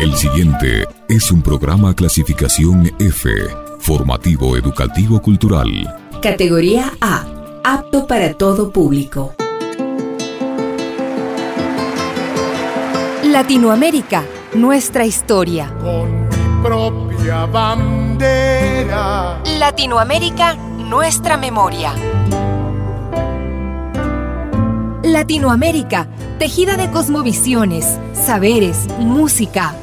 El siguiente es un programa clasificación F, formativo educativo cultural. Categoría A, apto para todo público. Latinoamérica, nuestra historia. Con mi propia bandera. Latinoamérica, nuestra memoria. Latinoamérica, tejida de cosmovisiones, saberes, música.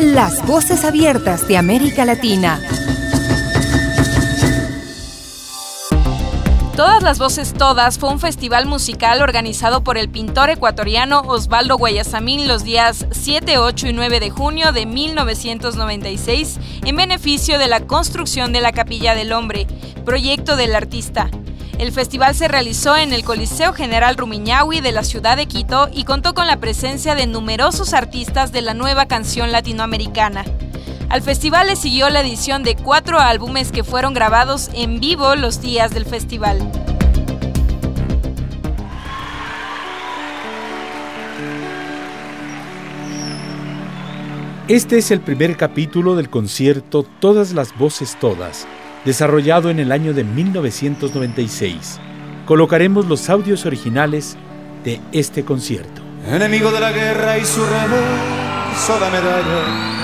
Las voces abiertas de América Latina. Todas las voces todas fue un festival musical organizado por el pintor ecuatoriano Osvaldo Guayasamín los días 7, 8 y 9 de junio de 1996 en beneficio de la construcción de la Capilla del Hombre, proyecto del artista. El festival se realizó en el Coliseo General Rumiñahui de la ciudad de Quito y contó con la presencia de numerosos artistas de la nueva canción latinoamericana. Al festival le siguió la edición de cuatro álbumes que fueron grabados en vivo los días del festival. Este es el primer capítulo del concierto Todas las Voces Todas, desarrollado en el año de 1996. Colocaremos los audios originales de este concierto. Enemigo de la guerra y su reverso la medalla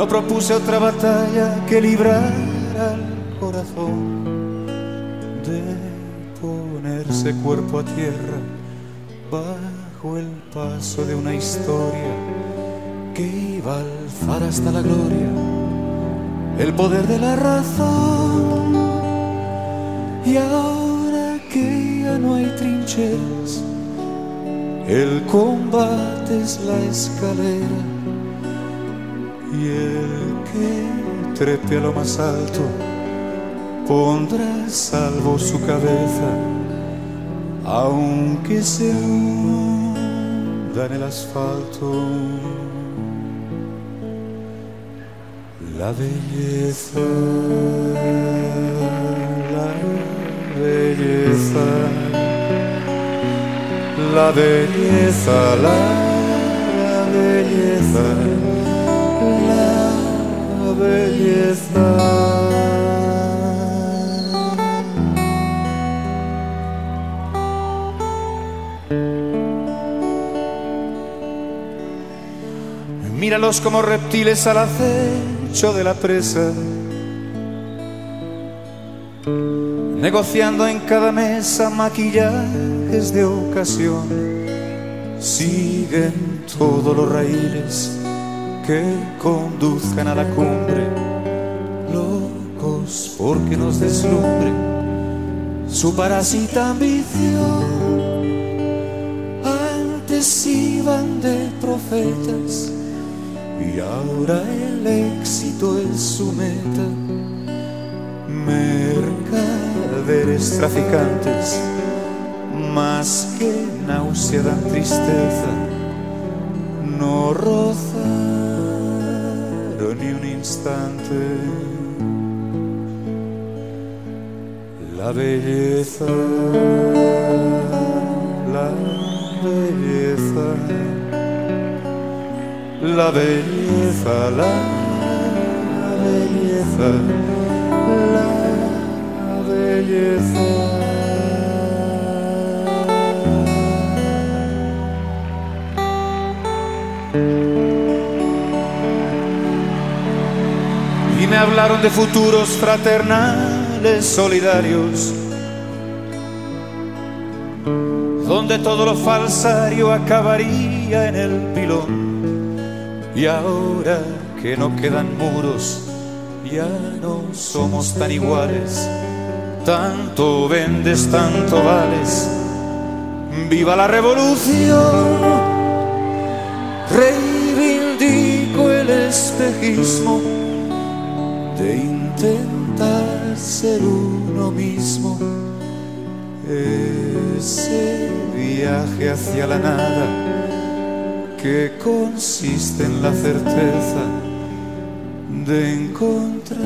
no propuse otra batalla que librar al corazón de ponerse cuerpo a tierra bajo el paso de una historia que iba a alzar hasta la gloria el poder de la razón. Y ahora que ya no hay trincheras, el combate es la escalera y el que trepe a lo más alto pondrá salvo su cabeza, aunque se hunda en el asfalto. La belleza, la belleza, la belleza, la belleza belleza. Míralos como reptiles al acecho de la presa, negociando en cada mesa maquillajes de ocasión. Siguen todos los raíles que conduzcan a la cumbre, locos porque nos deslumbre su parásita ambición. Antes iban de profetas y ahora el éxito es su meta. Mercaderes traficantes, más que náusea tristeza, no rozan ni un instante. La belleza, la belleza, la belleza, la belleza, la belleza. me hablaron de futuros fraternales solidarios, donde todo lo falsario acabaría en el pilón. Y ahora que no quedan muros, ya no somos tan iguales, tanto vendes, tanto vales. ¡Viva la revolución! Reivindico el espejismo de intentar ser uno mismo, ese viaje hacia la nada que consiste en la certeza de encontrar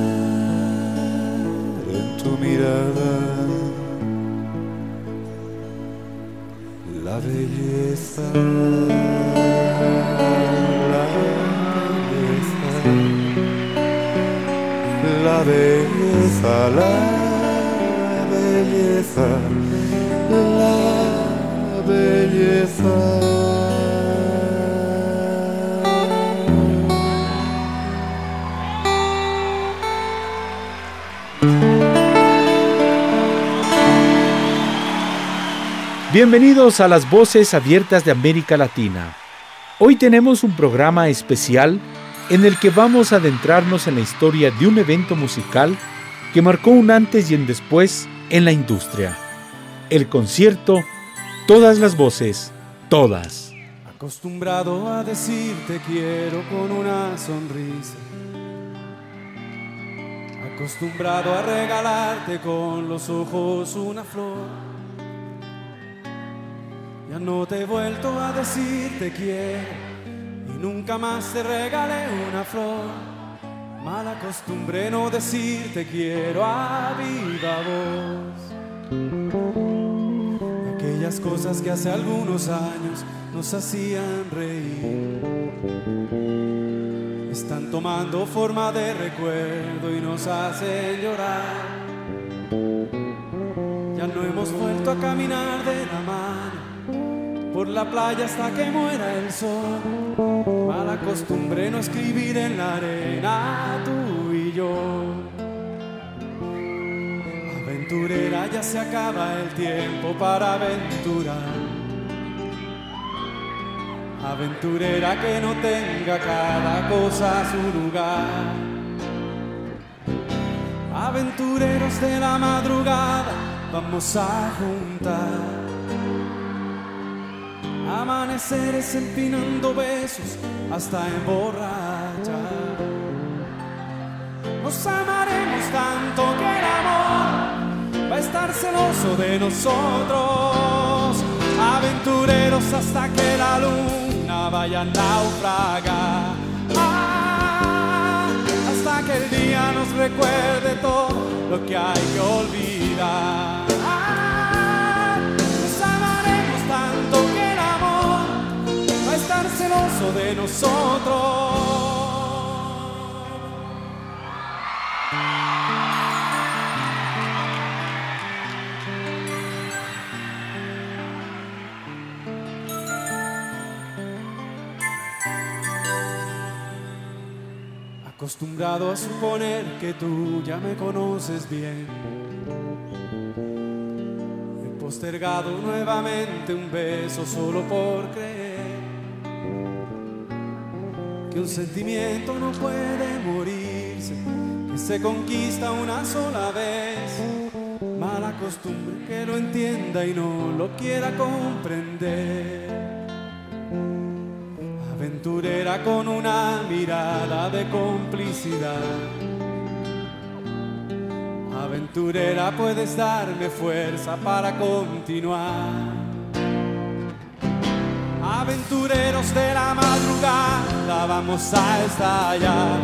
en tu mirada la belleza, belleza, la belleza, la belleza. Bienvenidos a las voces abiertas de América Latina. Hoy tenemos un programa especial en el que vamos a adentrarnos en la historia de un evento musical que marcó un antes y un después en la industria. El concierto Todas las voces, todas. Acostumbrado a decirte quiero con una sonrisa. Acostumbrado a regalarte con los ojos una flor ya no te he vuelto a decir te quiero nunca más te regalé una flor. Mala costumbre no decir te quiero a viva voz. Aquellas cosas que hace algunos años nos hacían reír. Están tomando forma de recuerdo y nos hacen llorar. Ya no hemos vuelto a caminar de la mano por la playa hasta que muera el sol. Mala costumbre no escribir en la arena tú y yo. Aventurera ya se acaba el tiempo para aventurar. Aventurera que no tenga cada cosa a su lugar. Aventureros de la madrugada, vamos a juntar amaneceres empinando besos hasta emborrachar. Nos amaremos tanto que el amor va a estar celoso de nosotros. Aventureros hasta que la luna vaya a naufragar. Ah, hasta que el día nos recuerde todo lo que hay que olvidar. De nosotros. Acostumbrado a suponer que tú ya me conoces bien. He postergado nuevamente un beso solo por creer que un sentimiento no puede morirse, que se conquista una sola vez. Mala costumbre que lo entienda y no lo quiera comprender. Aventurera con una mirada de complicidad. Aventurera puedes darme fuerza para continuar aventureros de la madrugada vamos a estallar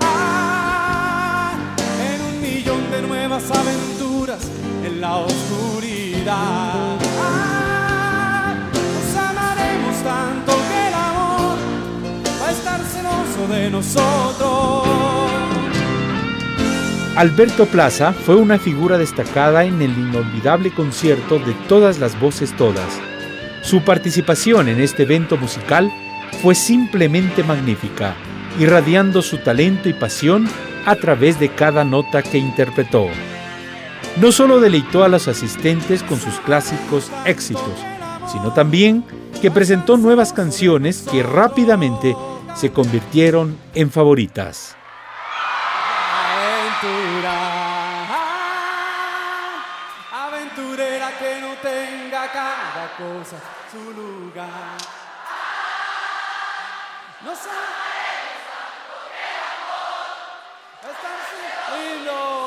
ah, en un millón de nuevas aventuras en la oscuridad. Ah, nos amaremos tanto que el amor va a estar celoso de nosotros. Alberto Plaza fue una figura destacada en el inolvidable concierto de todas las voces todas su participación en este evento musical fue simplemente magnífica, irradiando su talento y pasión a través de cada nota que interpretó. No solo deleitó a los asistentes con sus clásicos éxitos, sino también que presentó nuevas canciones que rápidamente se convirtieron en favoritas. cosa su lugar. No sabemos tanto que el amor es tan lindo.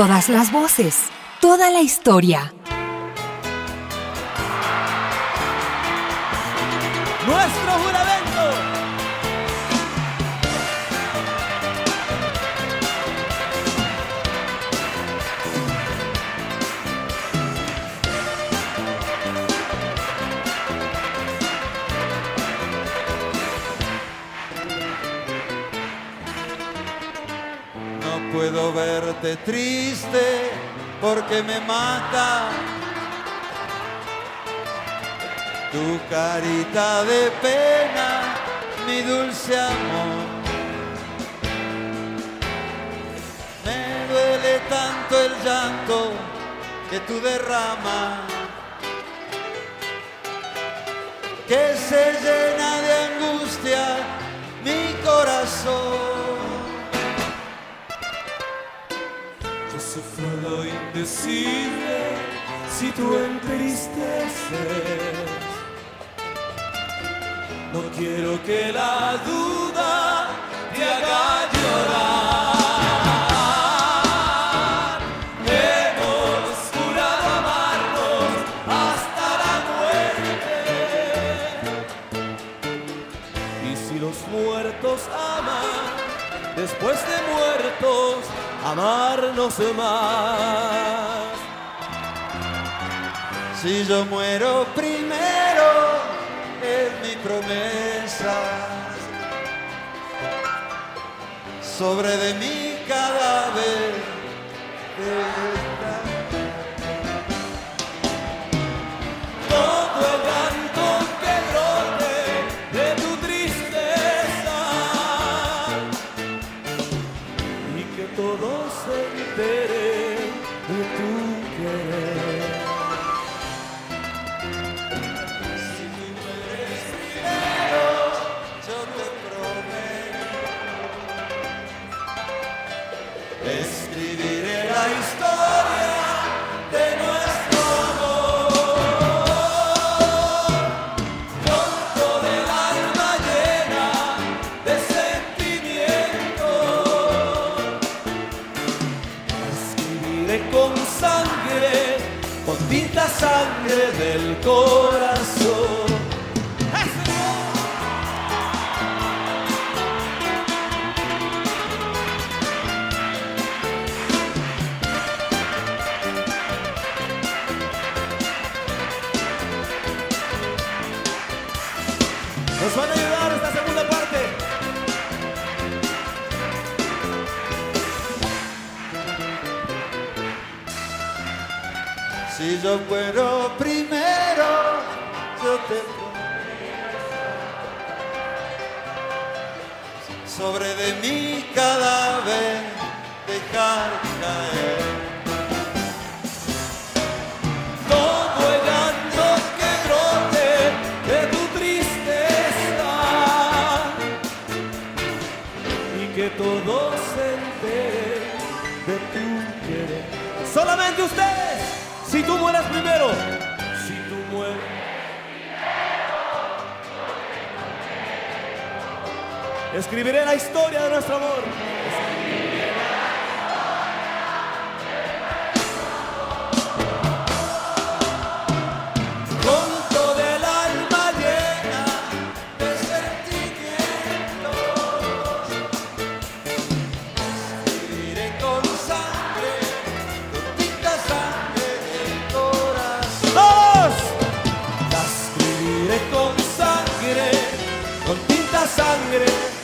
Todas las voces, toda la historia. Triste porque me mata tu carita de pena, mi dulce amor. Me duele tanto el llanto que tú derramas, que se llena de angustia mi corazón. Decide si tú entristeces. No quiero que la duda te haga llorar. Vamos a amarnos hasta la muerte. Y si los muertos aman, después de muertos, amarnos más. Si yo muero primero, es mi promesa. Sobre de mi cadáver sangre del corazón. Sobre de mi cadáver dejar caer. Todos se enteren de tu querer. Solamente ustedes, si tú mueres primero, Escribiré la historia de nuestro amor. Con toda el alma llena de sentimientos. Escribiré con sangre,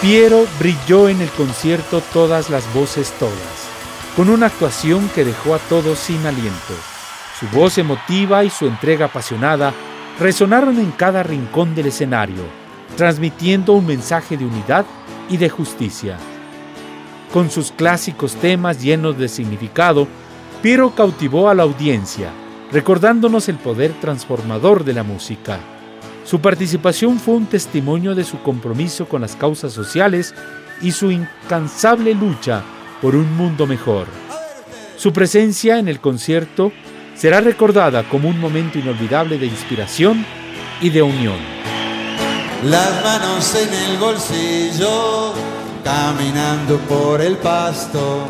Piero brilló en el concierto Todas las voces todas, con una actuación que dejó a todos sin aliento. Su voz emotiva y su entrega apasionada resonaron en cada rincón del escenario, transmitiendo un mensaje de unidad y de justicia. Con sus clásicos temas llenos de significado, Piero cautivó a la audiencia, recordándonos el poder transformador de la música. Su participación fue un testimonio de su compromiso con las causas sociales y su incansable lucha por un mundo mejor. Su presencia en el concierto será recordada como un momento inolvidable de inspiración y de unión. Las manos en el bolsillo, caminando por el pasto,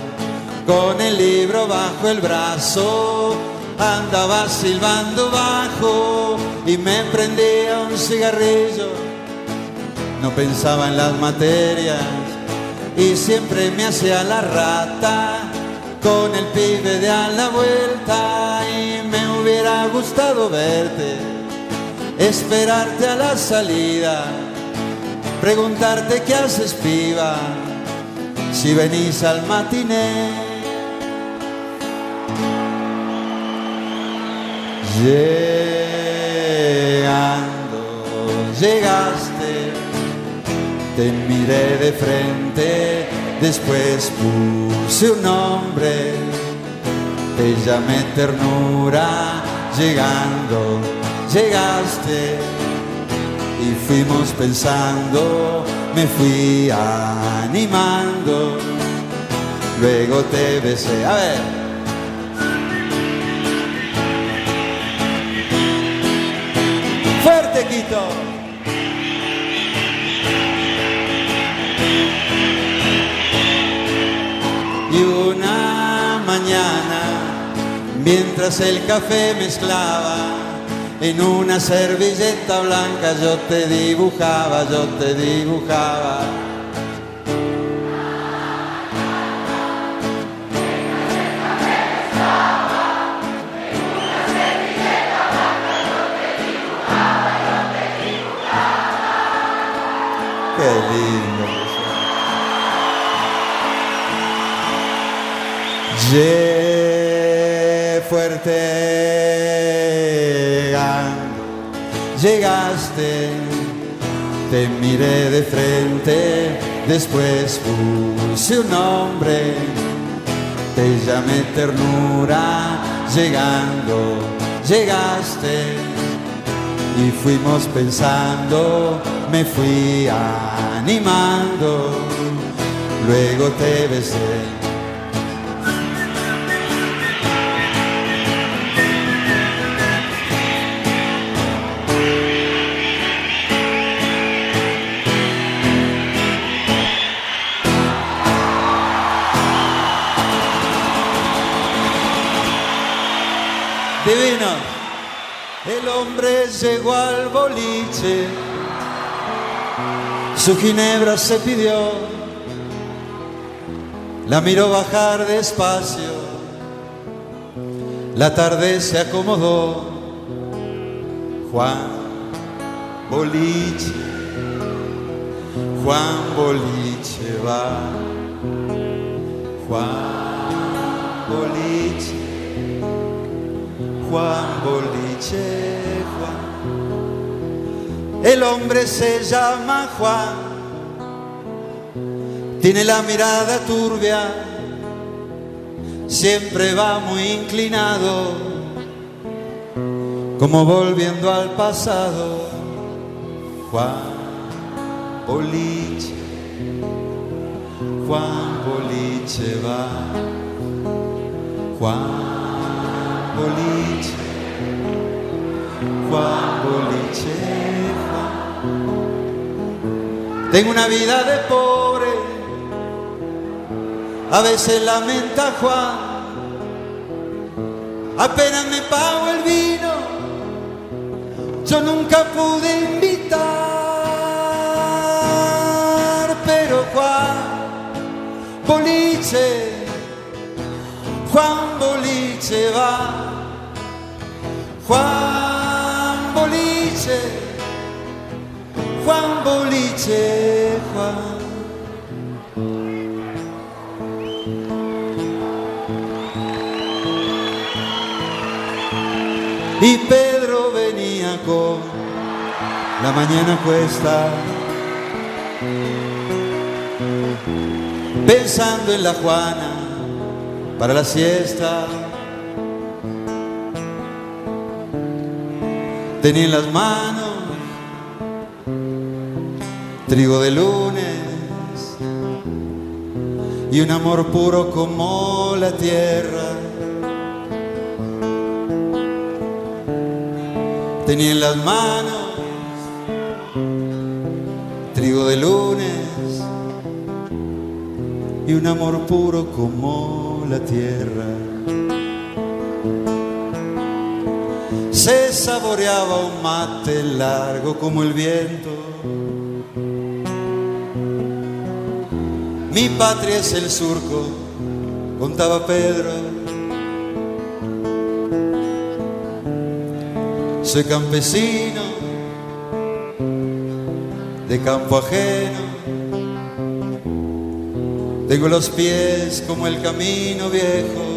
con el libro bajo el brazo, andaba silbando bajo y me prendía un cigarrillo. No pensaba en las materias y siempre me hacía la rata con el pibe de a la vuelta y me hubiera gustado verte esperarte a la salida, preguntarte qué haces piba, si venís al matiné. Llegando, llegaste, te miré de frente, después puse un nombre, te llamé ternura, llegando llegaste y fuimos pensando, me fui animando, luego te besé. A ver. Fuerte, Quito. Y una mañana, mientras el café mezclaba, en una servilleta blanca yo te dibujaba, yo te dibujaba. Qué lindo. Lle llegaste, te miré de frente, después puse un nombre, te llamé ternura, llegando, llegaste y fuimos pensando, me fui animando, luego te besé. Divino. El hombre llegó al boliche, su ginebra se pidió, la miró bajar despacio, la tarde se acomodó, Juan Boliche, Juan Boliche va, Juan Boliche. Juan Boliche, Juan. El hombre se llama Juan, tiene la mirada turbia, siempre va muy inclinado, como volviendo al pasado. Juan Boliche, Juan Boliche va. Juan Boliche. Juan Boliche Juan. Tengo una vida de pobre. A veces lamenta Juan. Apenas me pago el vino. Yo nunca pude invitar. Pero Juan Boliche. Juan Boliche va. Juan Boliche, Juan Boliche, Juan. Y Pedro venía con la mañana cuesta, pensando en la Juana para la siesta. Tenía en las manos trigo de lunes y un amor puro como la tierra. Tenía en las manos trigo de lunes y un amor puro como la tierra. Se saboreaba un mate largo como el viento. Mi patria es el surco, contaba Pedro. Soy campesino de campo ajeno. Tengo los pies como el camino viejo.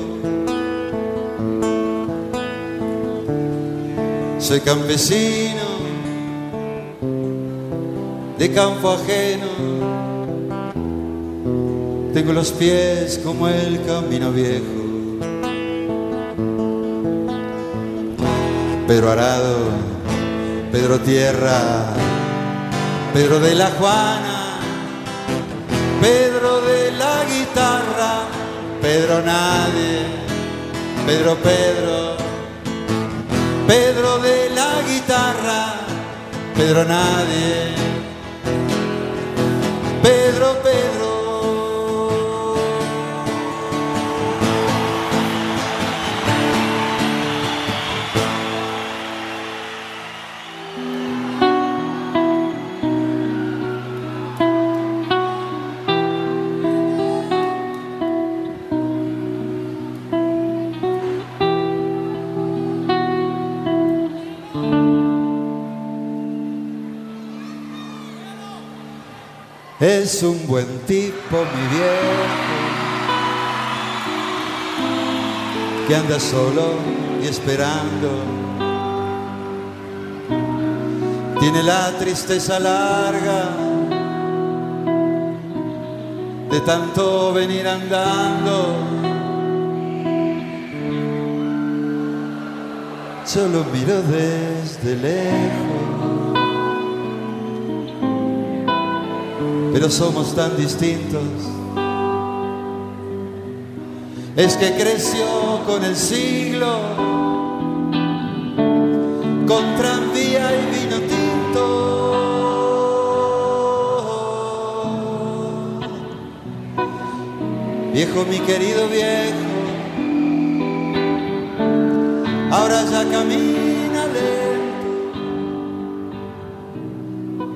Soy campesino de campo ajeno. Tengo los pies como el camino viejo. Pedro Arado, Pedro Tierra, Pedro de la Juana, Pedro de la guitarra, Pedro Nadie, Pedro Pedro. Pedro de la guitarra, Pedro nadie, Pedro, Es un buen tipo, mi viejo, que anda solo y esperando. Tiene la tristeza larga de tanto venir andando. Solo miro desde lejos. Somos tan distintos. Es que creció con el siglo, con tranvía y vino tinto. Viejo, mi querido viejo, ahora ya camina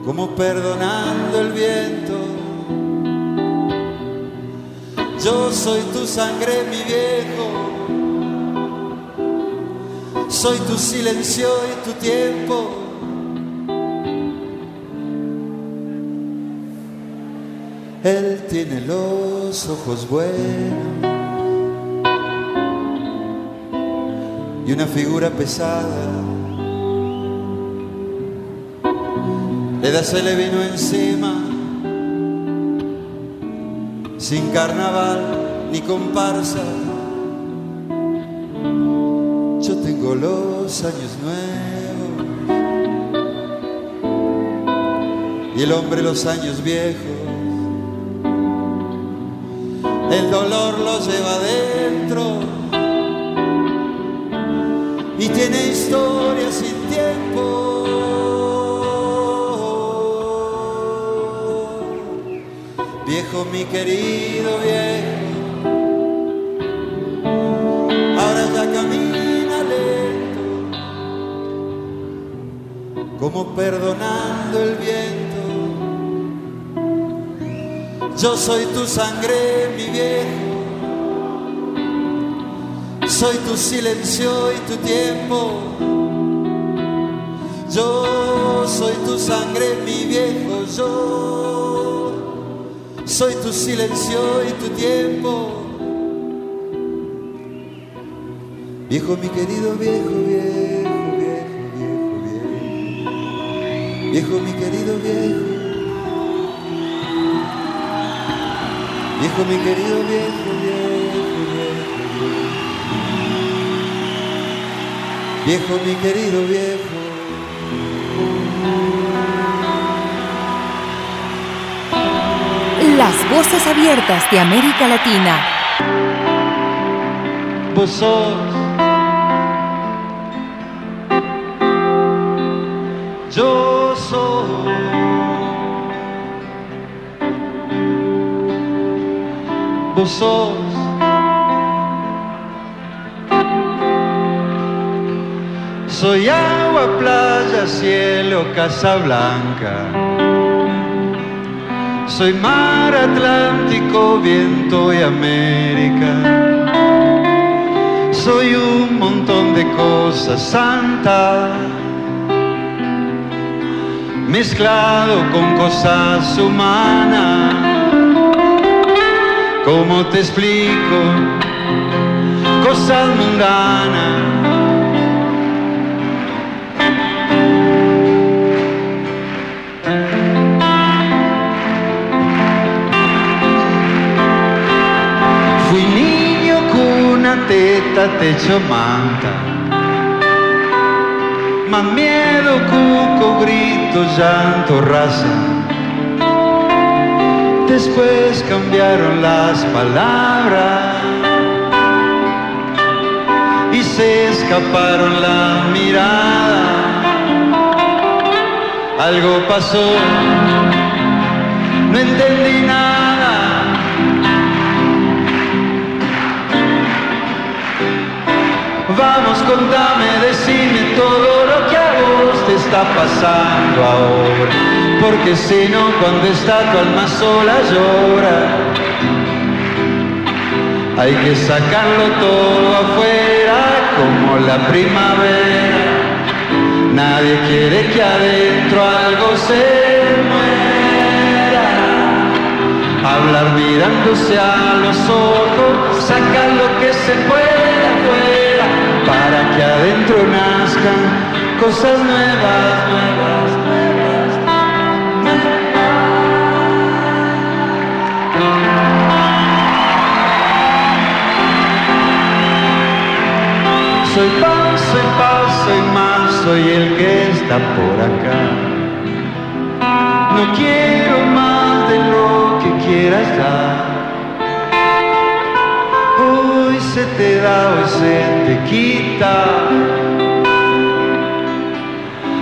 como perdonando el viento. Yo soy tu sangre, mi viejo. Soy tu silencio y tu tiempo. Él tiene los ojos buenos y una figura pesada. Le da se le vino encima sin carnaval ni comparsa. Yo tengo los años nuevos y el hombre los años viejos. el dolor lo lleva adentro y tiene historia sin tiempo. Viejo, mi querido viejo, ahora ya camina lento, como perdonando el viento. Yo soy tu sangre, mi viejo. Soy tu silencio y tu tiempo. Yo soy tu sangre, mi viejo. Yo soy tu silencio y tu tiempo. Viejo, mi querido viejo, viejo, viejo, viejo, viejo. Viejo, mi querido viejo. Viejo, mi querido viejo, viejo, viejo, viejo. Viejo, mi querido viejo. Las voces abiertas de América Latina. Vos sos Yo soy Vos sos Soy agua, playa, cielo, casa blanca. Soy mar Atlántico, viento y América. Soy un montón de cosas santas, mezclado con cosas humanas. ¿Cómo te explico? Cosas mundanas. Teta, techo, manta. Más miedo, cuco, grito, llanto, raza. Después cambiaron las palabras y se escaparon la mirada. Algo pasó, no entendí nada. Contame, decime todo lo que a vos te está pasando ahora. Porque si no, cuando está tu alma sola llora. Hay que sacarlo todo afuera como la primavera. Nadie quiere que adentro algo se muera. Hablar mirándose a los ojos, sacar lo que se puede afuera para que adentro nazcan cosas nuevas, nuevas, nuevas. Soy paz, soy paz, soy más, soy el que está por acá. No quiero más de lo que quieras dar. Te da, hoy se te quita.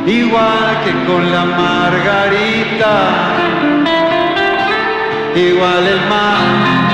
Igual que con la margarita, igual el mar,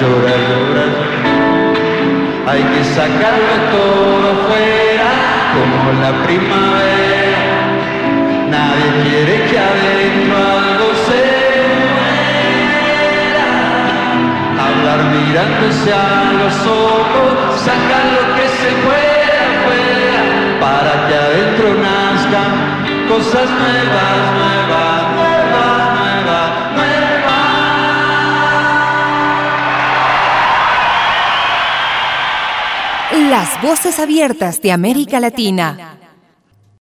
llora, llora, llora, llora. Hay que sacarlo todo afuera, como la primavera. Nadie quiere que adentro algo se muera. Hablar mirándose a los ojos, sacar lo que se puede afuera, para que adentro nazcan cosas nuevas, nuevas, Las voces abiertas de América Latina.